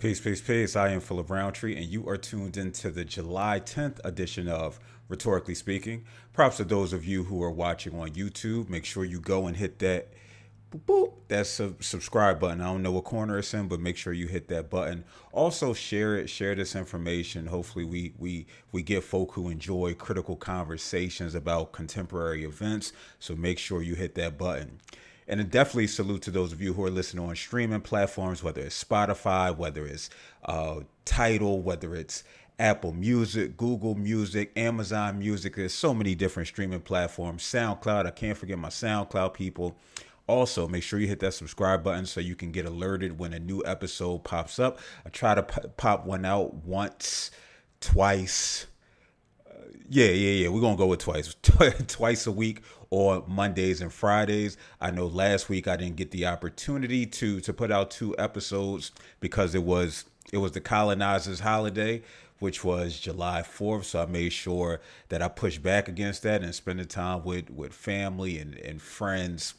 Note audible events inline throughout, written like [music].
Peace, peace, peace. I am Philip Roundtree, and you are tuned into the July 10th edition of Rhetorically Speaking. Props to those of you who are watching on YouTube. Make sure you go and hit that boop, boop, that sub- subscribe button. I don't know what corner it's in, but make sure you hit that button. Also, share it. Share this information. Hopefully, we we we get folk who enjoy critical conversations about contemporary events. So make sure you hit that button. And definitely salute to those of you who are listening on streaming platforms, whether it's Spotify, whether it's uh, Tidal, whether it's Apple Music, Google Music, Amazon Music. There's so many different streaming platforms. SoundCloud, I can't forget my SoundCloud people. Also, make sure you hit that subscribe button so you can get alerted when a new episode pops up. I try to pop one out once, twice. Uh, yeah, yeah, yeah. We're gonna go with twice, [laughs] twice a week or Mondays and Fridays. I know last week I didn't get the opportunity to to put out two episodes because it was it was the colonizers holiday which was July 4th. So I made sure that I pushed back against that and spend the time with, with family and, and friends.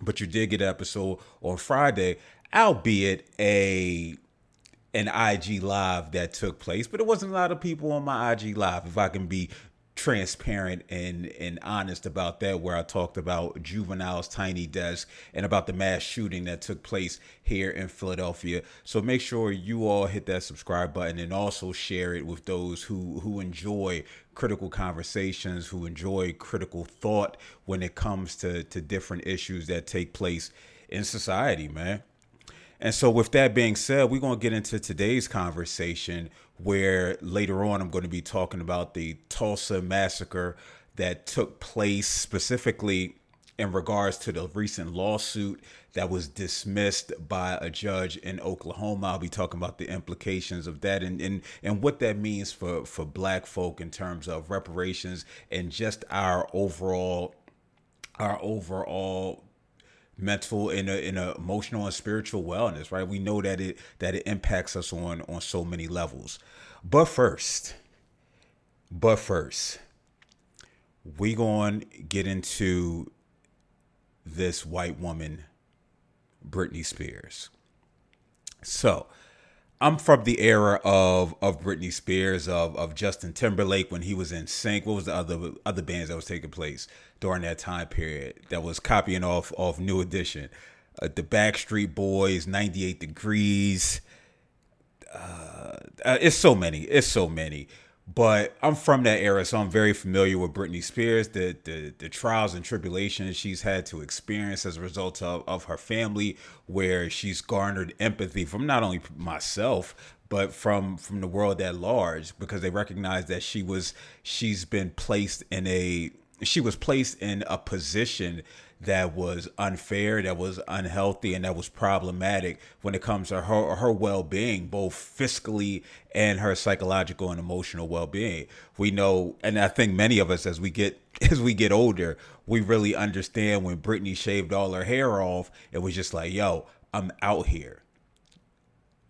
But you did get an episode on Friday, albeit a an IG live that took place, but it wasn't a lot of people on my IG live. If I can be transparent and and honest about that where I talked about juveniles tiny desk and about the mass shooting that took place here in Philadelphia. So make sure you all hit that subscribe button and also share it with those who who enjoy critical conversations, who enjoy critical thought when it comes to to different issues that take place in society, man. And so, with that being said, we're going to get into today's conversation where later on I'm going to be talking about the Tulsa massacre that took place specifically in regards to the recent lawsuit that was dismissed by a judge in Oklahoma. I'll be talking about the implications of that and, and, and what that means for, for black folk in terms of reparations and just our overall our overall mental and in a emotional and spiritual wellness right? We know that it that it impacts us on on so many levels. But first but first we going to get into this white woman britney spears. So I'm from the era of of Britney Spears, of of Justin Timberlake when he was NSYNC. What was the other other bands that was taking place during that time period that was copying off of New Edition? Uh, the Backstreet Boys, 98 Degrees. Uh, uh, it's so many. It's so many. But I'm from that era, so I'm very familiar with Britney Spears, the the, the trials and tribulations she's had to experience as a result of, of her family, where she's garnered empathy from not only myself, but from from the world at large, because they recognize that she was she's been placed in a she was placed in a position that was unfair, that was unhealthy, and that was problematic when it comes to her her well being, both fiscally and her psychological and emotional well being. We know, and I think many of us, as we get [laughs] as we get older, we really understand when Britney shaved all her hair off. It was just like, yo, I'm out here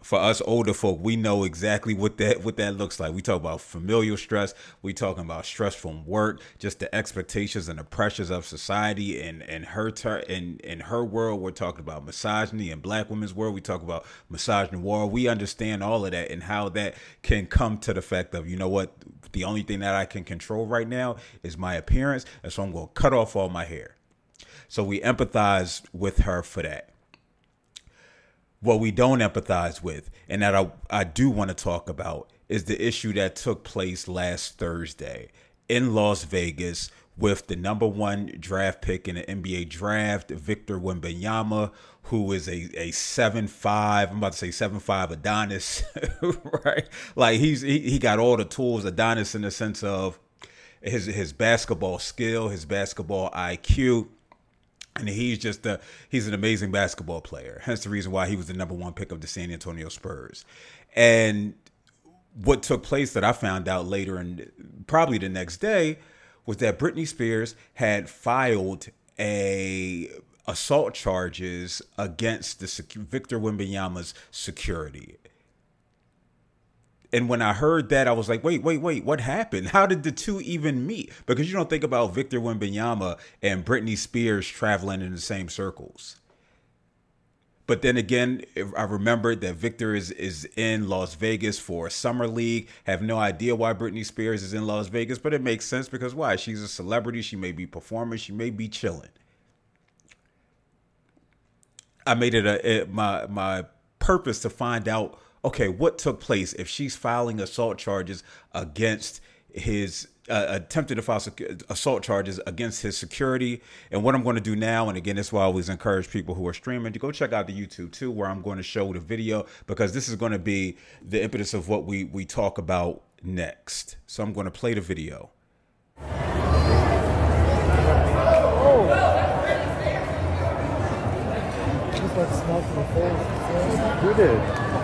for us older folk, we know exactly what that what that looks like. We talk about familial stress. We talking about stress from work, just the expectations and the pressures of society. And and her ter- in in her world, we're talking about misogyny. and Black women's world, we talk about misogyny war. We understand all of that and how that can come to the fact of you know what the only thing that I can control right now is my appearance, and so I'm going to cut off all my hair. So we empathize with her for that what we don't empathize with and that I, I do want to talk about is the issue that took place last Thursday in Las Vegas with the number one draft pick in the NBA draft, Victor Wembanyama, who is a a seven five. I'm about to say seven five Adonis, [laughs] right? Like he's he, he got all the tools Adonis in the sense of his his basketball skill, his basketball IQ, and he's just a he's an amazing basketball player. Hence the reason why he was the number one pick of the San Antonio Spurs. And what took place that I found out later and probably the next day was that Britney Spears had filed a assault charges against the Victor Wembanyama's security and when I heard that, I was like, wait, wait, wait, what happened? [laughs] How did the two even meet? Because you don't think about Victor Wembanyama and Britney Spears traveling in the same circles. But then again, I remembered that Victor is is in Las Vegas for summer league. Have no idea why Britney Spears is in Las Vegas, but it makes sense because why? She's a celebrity. She may be performing. She may be chilling. I made it a my my purpose to find out okay what took place if she's filing assault charges against his uh, attempted to file assault charges against his security. And what I'm going to do now, and again, that's why I always encourage people who are streaming to go check out the YouTube too, where I'm going to show the video because this is going to be the impetus of what we we talk about next. So I'm going to play the video. Who did?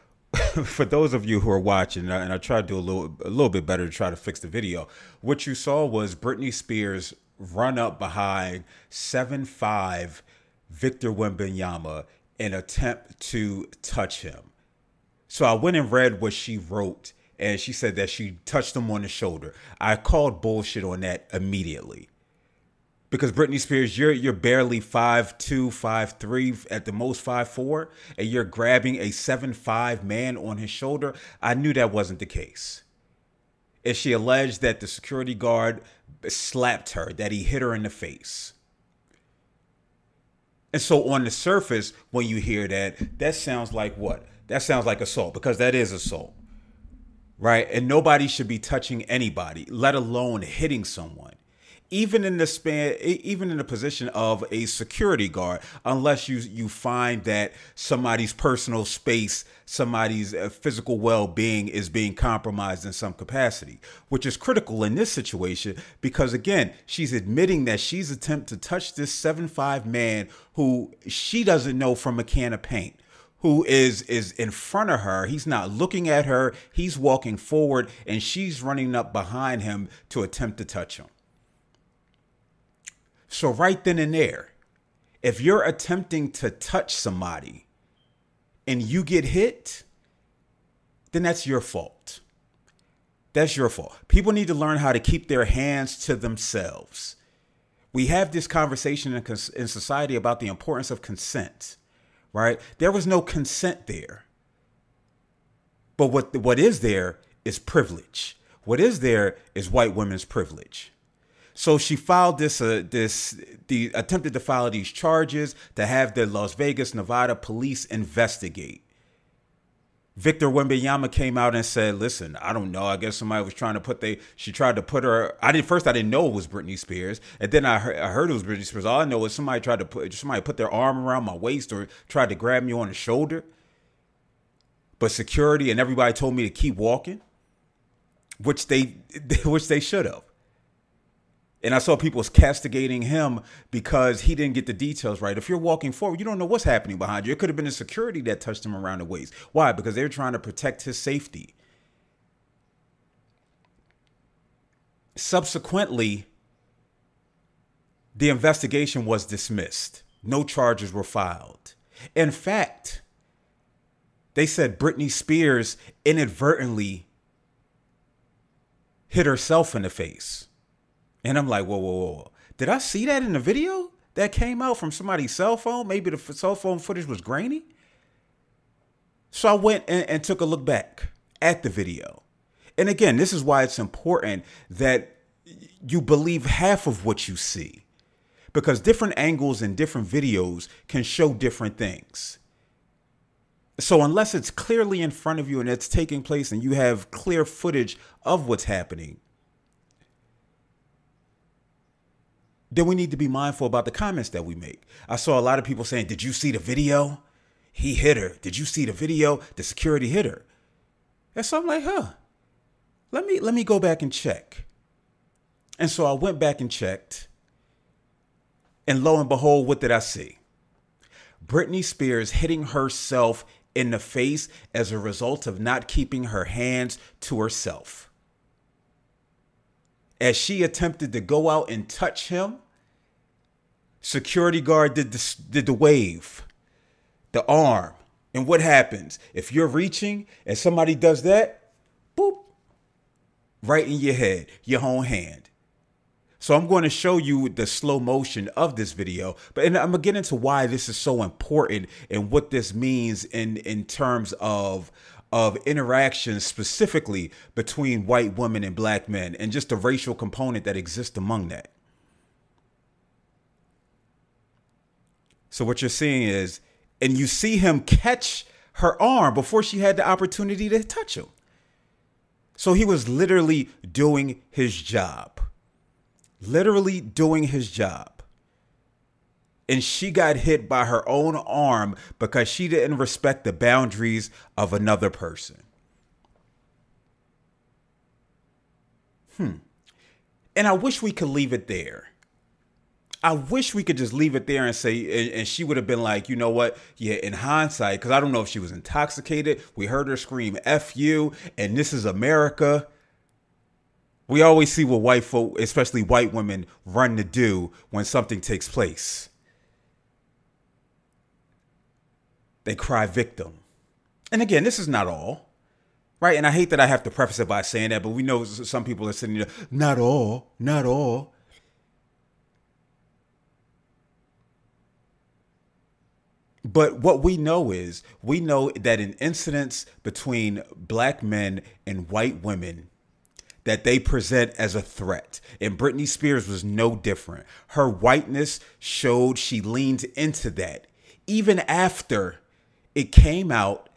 [laughs] for those of you who are watching, and I tried to do a little a little bit better to try to fix the video, what you saw was Britney Spears run up behind seven five Victor Wembanyama and attempt to touch him. So I went and read what she wrote, and she said that she touched him on the shoulder. I called bullshit on that immediately because Britney Spears, you're you're barely five two, five three, at the most five four, and you're grabbing a seven five man on his shoulder. I knew that wasn't the case. If she alleged that the security guard slapped her, that he hit her in the face. And so on the surface, when you hear that, that sounds like what? That sounds like assault because that is assault. Right? And nobody should be touching anybody, let alone hitting someone even in the span even in the position of a security guard unless you you find that somebody's personal space somebody's uh, physical well-being is being compromised in some capacity which is critical in this situation because again she's admitting that she's attempted to touch this 7-5 man who she doesn't know from a can of paint who is is in front of her. He's not looking at her. He's walking forward and she's running up behind him to attempt to touch him so, right then and there, if you're attempting to touch somebody and you get hit, then that's your fault. That's your fault. People need to learn how to keep their hands to themselves. We have this conversation in, in society about the importance of consent, right? There was no consent there. But what, what is there is privilege. What is there is white women's privilege. So she filed this, uh, this, the attempted to file these charges to have the Las Vegas, Nevada police investigate. Victor Wembanyama came out and said, "Listen, I don't know. I guess somebody was trying to put they. She tried to put her. I didn't first. I didn't know it was Britney Spears, and then I heard, I heard it was Britney Spears. All I know is somebody tried to put somebody put their arm around my waist or tried to grab me on the shoulder. But security and everybody told me to keep walking, which they [laughs] which they should have. And I saw people castigating him because he didn't get the details right. If you're walking forward, you don't know what's happening behind you. It could have been the security that touched him around the waist. Why? Because they're trying to protect his safety. Subsequently, the investigation was dismissed. No charges were filed. In fact, they said Britney Spears inadvertently hit herself in the face. And I'm like, whoa, whoa, whoa. Did I see that in the video that came out from somebody's cell phone? Maybe the cell phone footage was grainy. So I went and, and took a look back at the video. And again, this is why it's important that you believe half of what you see because different angles and different videos can show different things. So, unless it's clearly in front of you and it's taking place and you have clear footage of what's happening, then we need to be mindful about the comments that we make. I saw a lot of people saying, Did you see the video? He hit her. Did you see the video? The security hit her. And so I'm like, huh. Let me let me go back and check. And so I went back and checked. And lo and behold, what did I see? Britney Spears hitting herself in the face as a result of not keeping her hands to herself. As she attempted to go out and touch him, security guard did the, did the wave, the arm. And what happens? If you're reaching and somebody does that, boop, right in your head, your own hand. So I'm going to show you the slow motion of this video, but and I'm gonna get into why this is so important and what this means in in terms of of interactions specifically between white women and black men and just the racial component that exists among that. So what you're seeing is and you see him catch her arm before she had the opportunity to touch him. So he was literally doing his job literally doing his job. And she got hit by her own arm because she didn't respect the boundaries of another person. Hmm. And I wish we could leave it there. I wish we could just leave it there and say, and, and she would have been like, you know what? Yeah, in hindsight, because I don't know if she was intoxicated. We heard her scream, F you, and this is America we always see what white folk, especially white women, run to do when something takes place. They cry victim. And again, this is not all, right? And I hate that I have to preface it by saying that, but we know some people are sitting there, not all, not all. But what we know is we know that in incidents between black men and white women, that they present as a threat. And Britney Spears was no different. Her whiteness showed she leaned into that. Even after it came out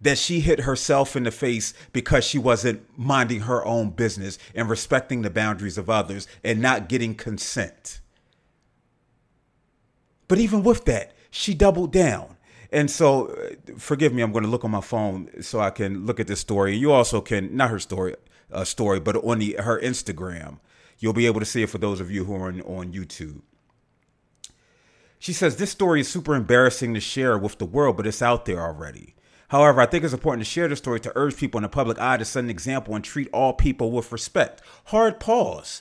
that she hit herself in the face because she wasn't minding her own business and respecting the boundaries of others and not getting consent. But even with that, she doubled down. And so, uh, forgive me, I'm going to look on my phone so I can look at this story. You also can, not her story, uh, story, but on the her Instagram, you'll be able to see it for those of you who are on, on YouTube. She says this story is super embarrassing to share with the world, but it's out there already. However, I think it's important to share the story to urge people in the public eye to set an example and treat all people with respect. Hard pause.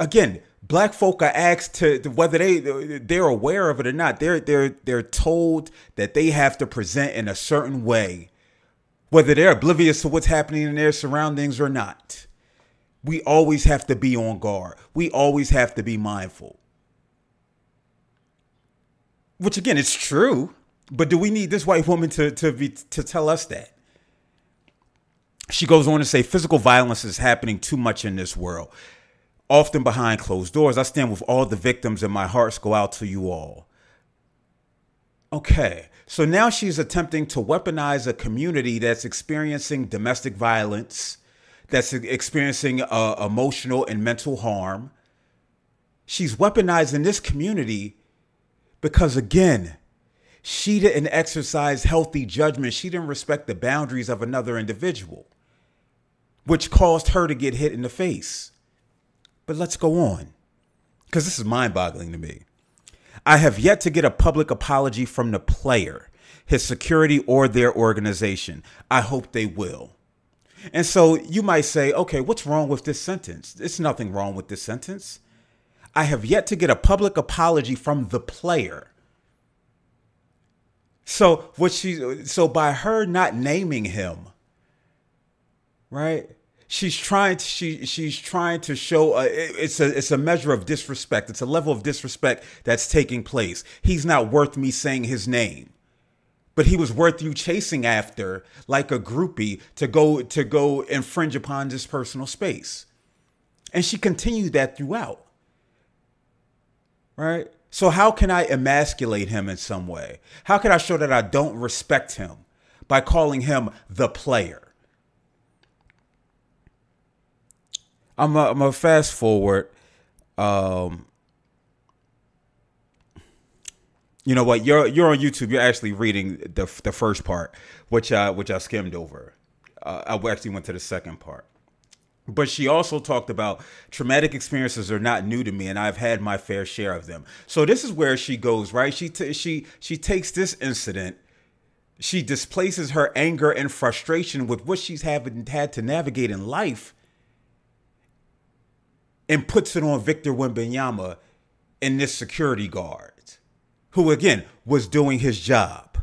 Again, black folk are asked to whether they they're aware of it or not. They're they're they're told that they have to present in a certain way, whether they're oblivious to what's happening in their surroundings or not. We always have to be on guard. We always have to be mindful. Which again, it's true, but do we need this white woman to to be to tell us that? She goes on to say physical violence is happening too much in this world often behind closed doors. I stand with all the victims, and my hearts go out to you all. Okay, so now she's attempting to weaponize a community that's experiencing domestic violence, that's experiencing uh, emotional and mental harm. She's weaponizing this community because, again, she didn't exercise healthy judgment. She didn't respect the boundaries of another individual, which caused her to get hit in the face. But let's go on, because this is mind boggling to me. I have yet to get a public apology from the player, his security, or their organization. I hope they will. And so you might say, okay, what's wrong with this sentence? There's nothing wrong with this sentence. I have yet to get a public apology from the player. So what she so by her not naming him, right? she's trying to she she's trying to show a, it's a it's a measure of disrespect it's a level of disrespect that's taking place he's not worth me saying his name but he was worth you chasing after like a groupie to go to go infringe upon this personal space and she continued that throughout right so how can i emasculate him in some way how can i show that i don't respect him by calling him the player I'm a, I'm a fast forward. Um, you know what? You're you're on YouTube. You're actually reading the the first part, which I which I skimmed over. Uh, I actually went to the second part. But she also talked about traumatic experiences are not new to me, and I've had my fair share of them. So this is where she goes, right? She t- she she takes this incident, she displaces her anger and frustration with what she's having had to navigate in life, and puts it on Victor Wembanyama and this security guard, who again was doing his job.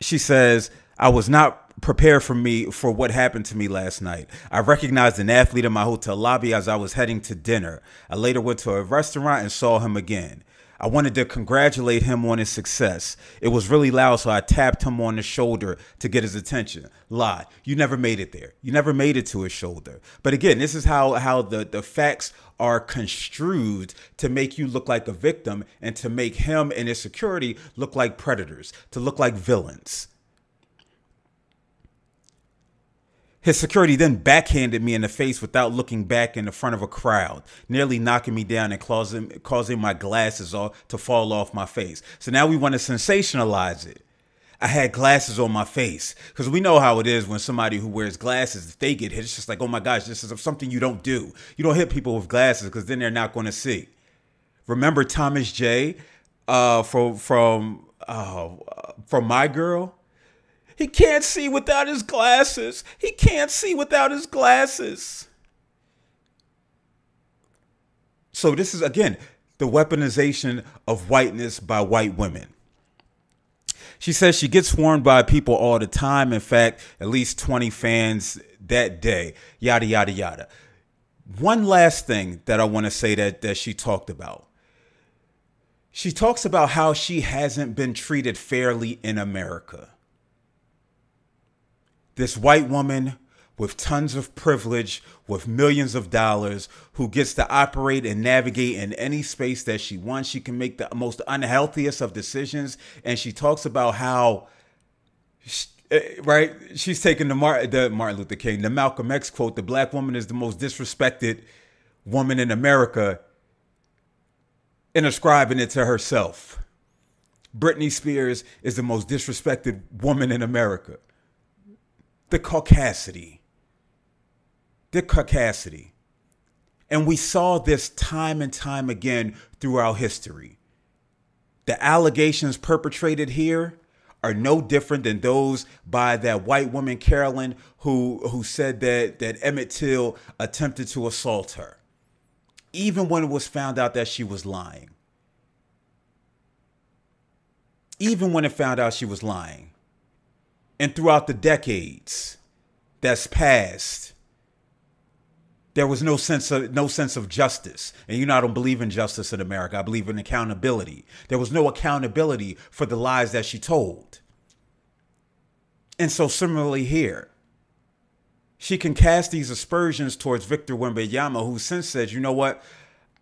She says, "I was not." Prepared for me for what happened to me last night. I recognized an athlete in my hotel lobby as I was heading to dinner. I later went to a restaurant and saw him again. I wanted to congratulate him on his success. It was really loud, so I tapped him on the shoulder to get his attention. Lie. You never made it there. You never made it to his shoulder. But again, this is how, how the, the facts are construed to make you look like a victim and to make him and his security look like predators, to look like villains. His security then backhanded me in the face without looking back in the front of a crowd, nearly knocking me down and causing, causing my glasses all to fall off my face. So now we want to sensationalize it. I had glasses on my face because we know how it is when somebody who wears glasses, if they get hit, it's just like, oh my gosh, this is something you don't do. You don't hit people with glasses because then they're not going to see. Remember Thomas J. Uh, from from uh, from my girl he can't see without his glasses. He can't see without his glasses. So, this is again the weaponization of whiteness by white women. She says she gets swarmed by people all the time. In fact, at least 20 fans that day. Yada, yada, yada. One last thing that I want to say that, that she talked about. She talks about how she hasn't been treated fairly in America this white woman with tons of privilege, with millions of dollars, who gets to operate and navigate in any space that she wants. She can make the most unhealthiest of decisions. And she talks about how, eh, right, she's taking the, Mar- the Martin Luther King, the Malcolm X quote the black woman is the most disrespected woman in America, and ascribing it to herself. Britney Spears is the most disrespected woman in America the caucasity. The caucasity. And we saw this time and time again throughout history. The allegations perpetrated here are no different than those by that white woman Carolyn who who said that that Emmett Till attempted to assault her even when it was found out that she was lying even when it found out she was lying and throughout the decades that's passed, there was no sense of no sense of justice. And you know I don't believe in justice in America. I believe in accountability. There was no accountability for the lies that she told. And so similarly here, she can cast these aspersions towards Victor Wembanyama, who since said, you know what?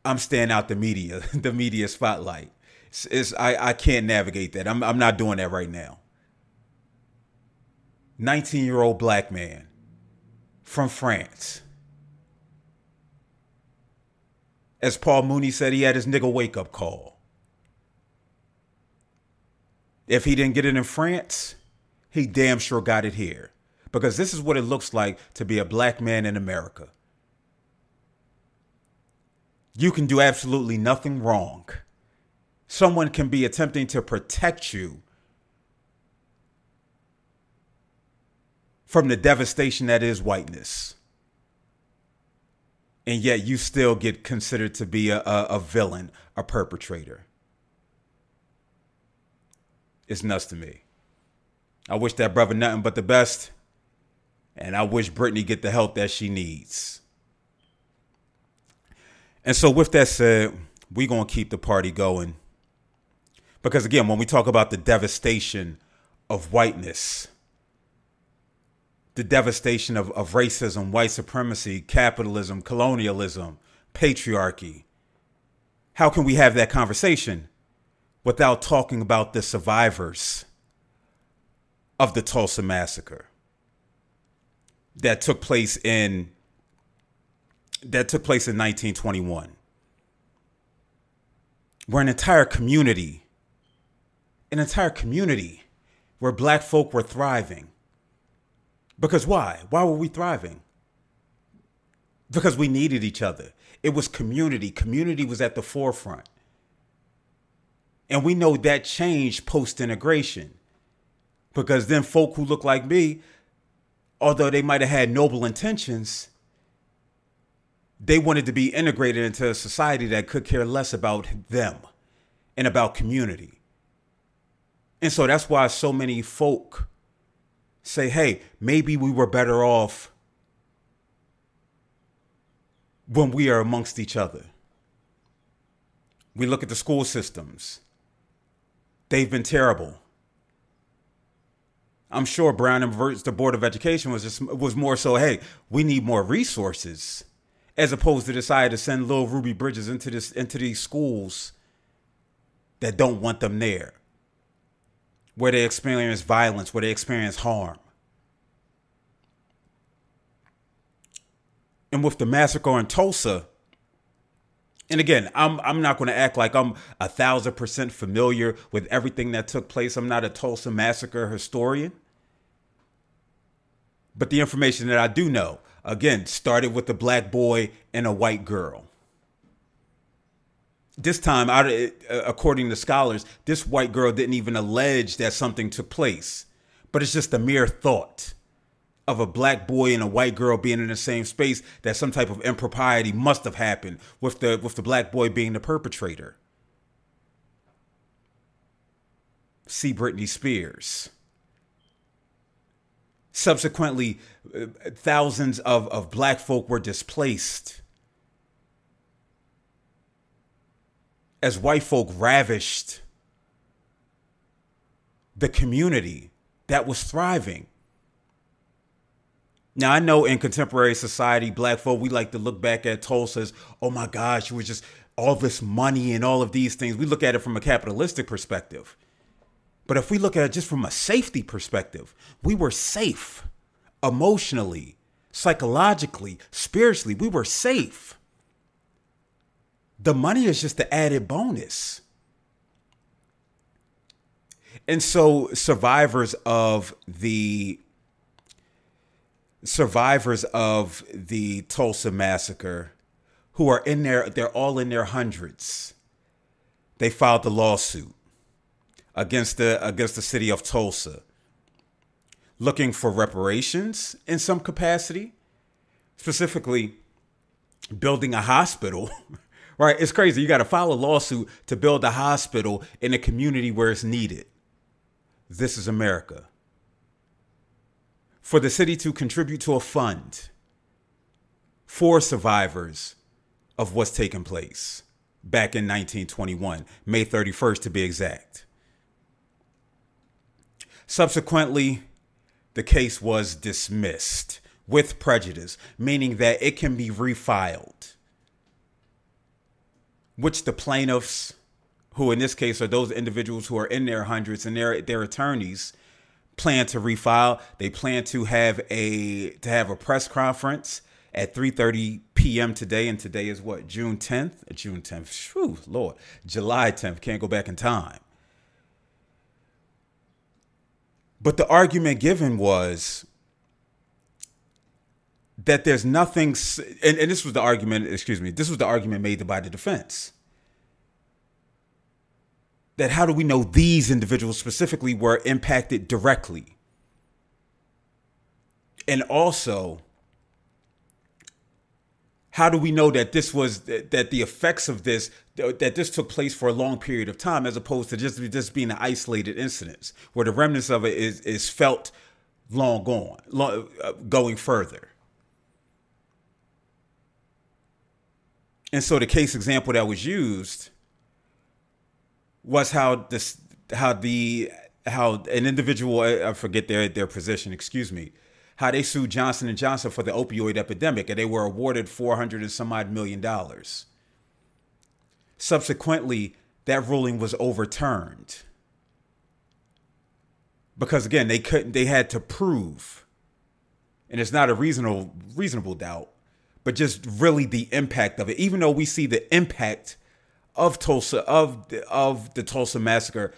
I'm staying out the media, [laughs] the media spotlight. It's, it's, I, I can't navigate that. I'm, I'm not doing that right now. 19 year old black man from France. As Paul Mooney said, he had his nigga wake up call. If he didn't get it in France, he damn sure got it here. Because this is what it looks like to be a black man in America. You can do absolutely nothing wrong. Someone can be attempting to protect you from the devastation that is whiteness. And yet you still get considered to be a, a, a villain, a perpetrator. It's nuts to me. I wish that brother nothing but the best. And I wish Britney get the help that she needs. And so with that said, we're going to keep the party going. Because again, when we talk about the devastation of whiteness, the devastation of, of racism, white supremacy, capitalism, colonialism, patriarchy. How can we have that conversation without talking about the survivors of the Tulsa massacre that took place in that took place in 1921? Where an entire community, an entire community where black folk were thriving because why? Why were we thriving? because we needed each other. It was community. Community was at the forefront. And we know that changed post integration because then folk who look like me, although they might have had noble intentions, they wanted to be integrated into a society that could care less about them and about community. And so that's why so many folk say, hey, maybe we were better off when we are amongst each other. We look at the school systems, they've been terrible. I'm sure Brown and the Board of Education was just was more so, hey, we need more resources, as opposed to decide to send little Ruby Bridges into this into these schools that don't want them there, where they experience violence, where they experience harm. And with the massacre in Tulsa, and again, I'm I'm not going to act like I'm a thousand percent familiar with everything that took place. I'm not a Tulsa massacre historian. But the information that I do know, again, started with a black boy and a white girl. This time, uh, according to scholars, this white girl didn't even allege that something took place, but it's just a mere thought of a black boy and a white girl being in the same space that some type of impropriety must have happened with the with the black boy being the perpetrator. See Britney Spears. Subsequently, uh, thousands of, of black folk were displaced. As white folk ravished the community that was thriving. Now I know in contemporary society, black folk, we like to look back at Tulsa as, oh my gosh, it was just all this money and all of these things. We look at it from a capitalistic perspective. But if we look at it just from a safety perspective, we were safe emotionally, psychologically, spiritually. We were safe. The money is just the added bonus. And so survivors of the survivors of the Tulsa massacre who are in there, they're all in their hundreds. They filed the lawsuit against the against the city of Tulsa looking for reparations in some capacity, specifically building a hospital. [laughs] right? It's crazy. You got to file a lawsuit to build a hospital in a community where it's needed. This is America for the city to contribute to a fund for survivors of what's taken place back in 1921, May 31st to be exact. Subsequently, the case was dismissed with prejudice, meaning that it can be refiled, which the plaintiffs, who in this case are those individuals who are in their hundreds and their, their attorneys, plan to refile. They plan to have a to have a press conference at 3:30 p.m. today, and today is what June 10th. June 10th. Whew, Lord, July 10th. Can't go back in time. But the argument given was that there's nothing, and, and this was the argument. Excuse me. This was the argument made by the defense that how do we know these individuals specifically were impacted directly? And also, how do we know that this was that the effects of this that this took place for a long period of time as opposed to just just being an isolated incident where the remnants of it is is felt long gone long, uh, going further and so the case example that was used was how this how the how an individual I forget their their position, excuse me, how they sued Johnson and Johnson for the opioid epidemic and they were awarded 400 and some odd million dollars. Subsequently, that ruling was overturned. Because again, they couldn't they had to prove and it's not a reasonable reasonable doubt, but just really the impact of it. Even though we see the impact of Tulsa of the, of the Tulsa massacre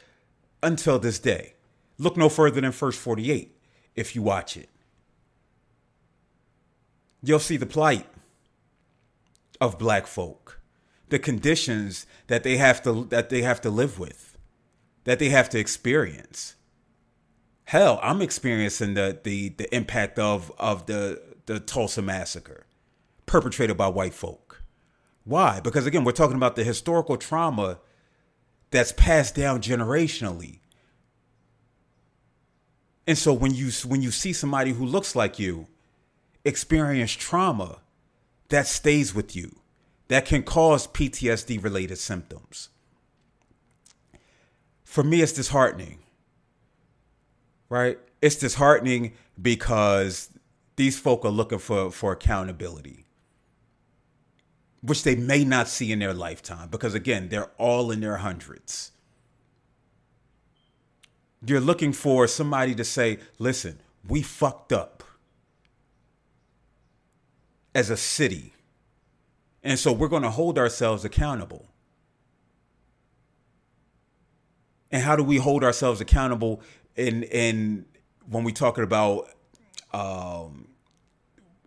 until this day. Look no further than First 48 if you watch it. You'll see the plight of black folk, the conditions that they have to that they have to live with, that they have to experience. Hell, I'm experiencing the the the impact of of the the Tulsa massacre perpetrated by white folk. Why? Because again, we're talking about the historical trauma that's passed down generationally. And so when you when you see somebody who looks like you experience trauma, that stays with you. That can cause PTSD related symptoms. For me, it's disheartening. Right? It's disheartening because these folk are looking for, for accountability, which they may not see in their lifetime because, again, they're all in their hundreds. You're looking for somebody to say, listen, we fucked up as a city. And so we're going to hold ourselves accountable. And how do we hold ourselves accountable in in when we talking about um,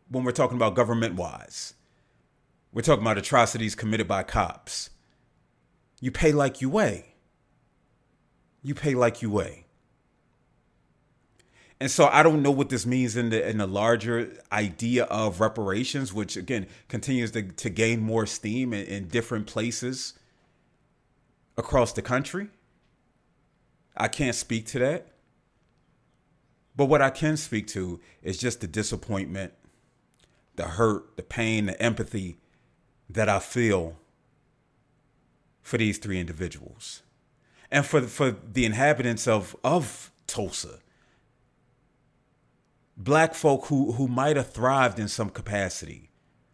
when we're talking about government wise? We're talking about atrocities committed by cops. You pay like you weigh. You pay like you weigh. And so I don't know what this means in the in the larger idea of reparations, which again continues to, to gain more steam in, in different places across the country. I can't speak to that. But what I can speak to is just the disappointment, the hurt, the pain, the empathy that I feel for these three individuals. And for for the inhabitants of of Tulsa black folk who who might have thrived in some capacity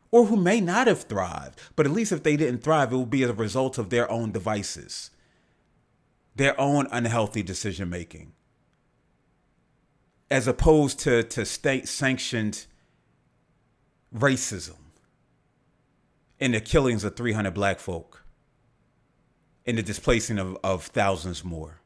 or who may not have thrived but at least if they didn't thrive it will be as a result of their own devices their own unhealthy decision making as opposed to to state sanctioned racism in the killings of 300 black folk in the displacing of, of thousands more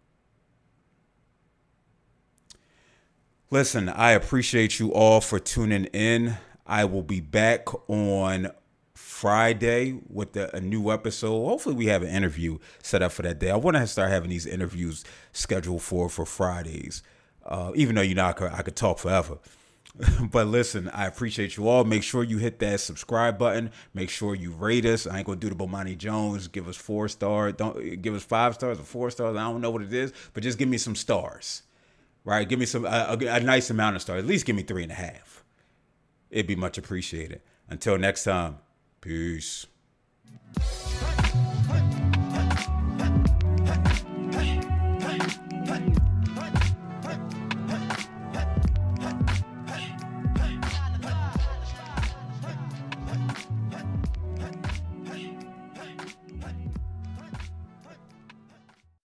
Listen, I appreciate you all for tuning in. I will be back on Friday with the, a new episode. Hopefully, we have an interview set up for that day. I want to start having these interviews scheduled for for Fridays. Uh, even though you know I could, I could talk forever. [laughs] but listen, I appreciate you all. Make sure you hit that subscribe button. Make sure you rate us. I ain't gonna do the Bomani Jones. Give us four stars. Don't give us five stars or four stars. I don't know what it is, but just give me some stars right? Give me some a, a, nice amount of stars. At least give me three and a half. It'd be much appreciated. Until next time, peace.